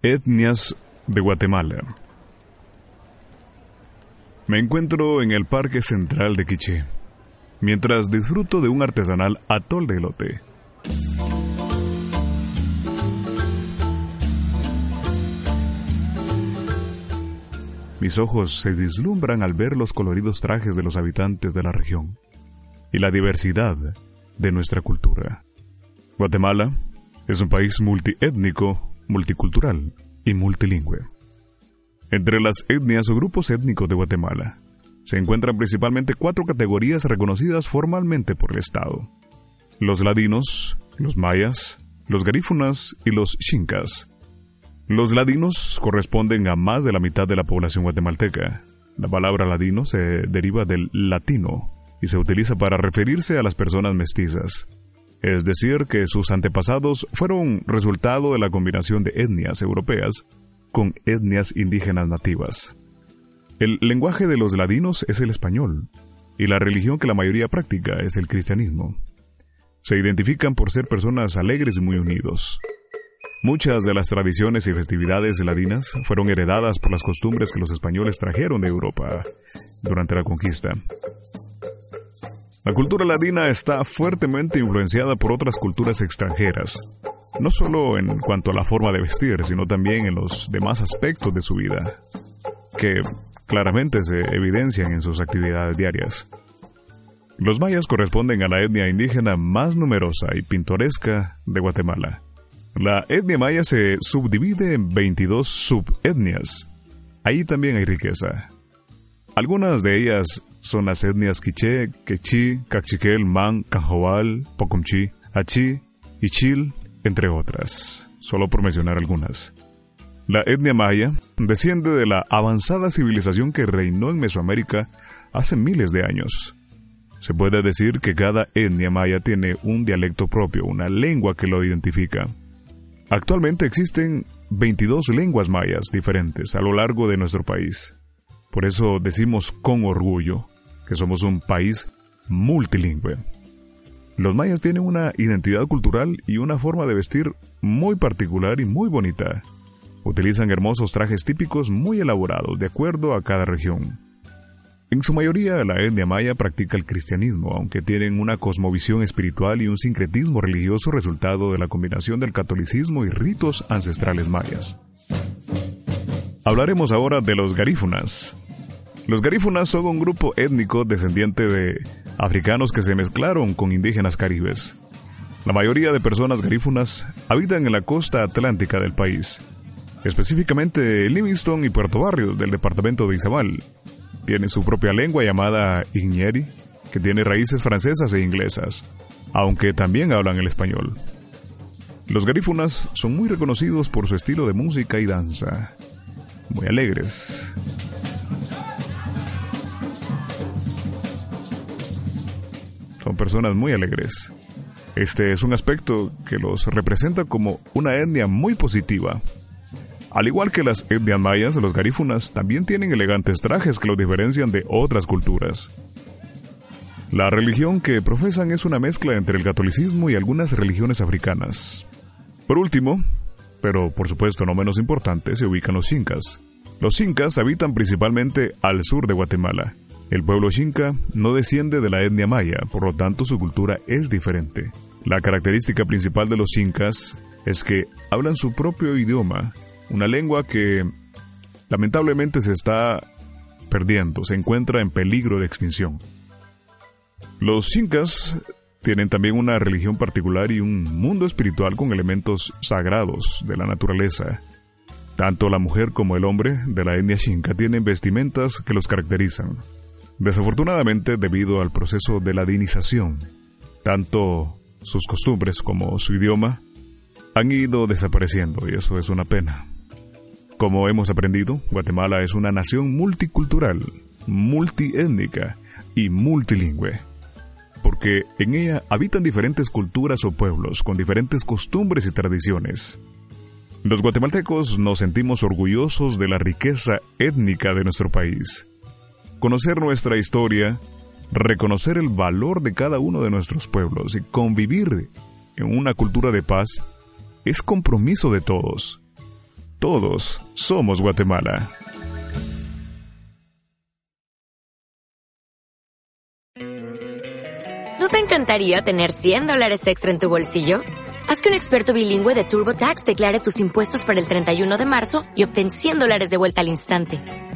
Etnias de Guatemala. Me encuentro en el Parque Central de Quiché, mientras disfruto de un artesanal atol de elote. Mis ojos se deslumbran al ver los coloridos trajes de los habitantes de la región y la diversidad de nuestra cultura. Guatemala es un país multiétnico, multicultural y multilingüe. Entre las etnias o grupos étnicos de Guatemala se encuentran principalmente cuatro categorías reconocidas formalmente por el Estado. Los ladinos, los mayas, los garífunas y los xincas. Los ladinos corresponden a más de la mitad de la población guatemalteca. La palabra ladino se deriva del latino y se utiliza para referirse a las personas mestizas, es decir, que sus antepasados fueron resultado de la combinación de etnias europeas con etnias indígenas nativas. El lenguaje de los ladinos es el español, y la religión que la mayoría practica es el cristianismo. Se identifican por ser personas alegres y muy unidos. Muchas de las tradiciones y festividades ladinas fueron heredadas por las costumbres que los españoles trajeron de Europa durante la conquista. La cultura ladina está fuertemente influenciada por otras culturas extranjeras, no solo en cuanto a la forma de vestir, sino también en los demás aspectos de su vida, que claramente se evidencian en sus actividades diarias. Los mayas corresponden a la etnia indígena más numerosa y pintoresca de Guatemala. La etnia maya se subdivide en 22 subetnias. Ahí también hay riqueza. Algunas de ellas son las etnias quiché, quechí, cachiquel, man, canjobal, pocumchi, achi, ichil, entre otras, solo por mencionar algunas. La etnia maya desciende de la avanzada civilización que reinó en Mesoamérica hace miles de años. Se puede decir que cada etnia maya tiene un dialecto propio, una lengua que lo identifica. Actualmente existen 22 lenguas mayas diferentes a lo largo de nuestro país. Por eso decimos con orgullo que somos un país multilingüe. Los mayas tienen una identidad cultural y una forma de vestir muy particular y muy bonita. Utilizan hermosos trajes típicos muy elaborados de acuerdo a cada región. En su mayoría, la etnia maya practica el cristianismo, aunque tienen una cosmovisión espiritual y un sincretismo religioso resultado de la combinación del catolicismo y ritos ancestrales mayas. Hablaremos ahora de los garífunas. Los garífunas son un grupo étnico descendiente de africanos que se mezclaron con indígenas caribes. La mayoría de personas garífunas habitan en la costa atlántica del país, específicamente Livingston y Puerto Barrios del departamento de Izabal, tiene su propia lengua llamada Ignieri, que tiene raíces francesas e inglesas, aunque también hablan el español. Los garífunas son muy reconocidos por su estilo de música y danza, muy alegres. Son personas muy alegres. Este es un aspecto que los representa como una etnia muy positiva, al igual que las etnias mayas, los garífunas también tienen elegantes trajes que los diferencian de otras culturas. La religión que profesan es una mezcla entre el catolicismo y algunas religiones africanas. Por último, pero por supuesto no menos importante, se ubican los xincas. Los xincas habitan principalmente al sur de Guatemala. El pueblo xinca no desciende de la etnia maya, por lo tanto su cultura es diferente. La característica principal de los xincas es que hablan su propio idioma una lengua que lamentablemente se está perdiendo, se encuentra en peligro de extinción. Los incas tienen también una religión particular y un mundo espiritual con elementos sagrados de la naturaleza. Tanto la mujer como el hombre de la etnia xinca tienen vestimentas que los caracterizan. Desafortunadamente, debido al proceso de ladinización, tanto sus costumbres como su idioma han ido desapareciendo y eso es una pena. Como hemos aprendido, Guatemala es una nación multicultural, multiétnica y multilingüe, porque en ella habitan diferentes culturas o pueblos con diferentes costumbres y tradiciones. Los guatemaltecos nos sentimos orgullosos de la riqueza étnica de nuestro país. Conocer nuestra historia, reconocer el valor de cada uno de nuestros pueblos y convivir en una cultura de paz es compromiso de todos. Todos somos Guatemala. ¿No te encantaría tener 100 dólares extra en tu bolsillo? Haz que un experto bilingüe de TurboTax declare tus impuestos para el 31 de marzo y obtén 100 dólares de vuelta al instante.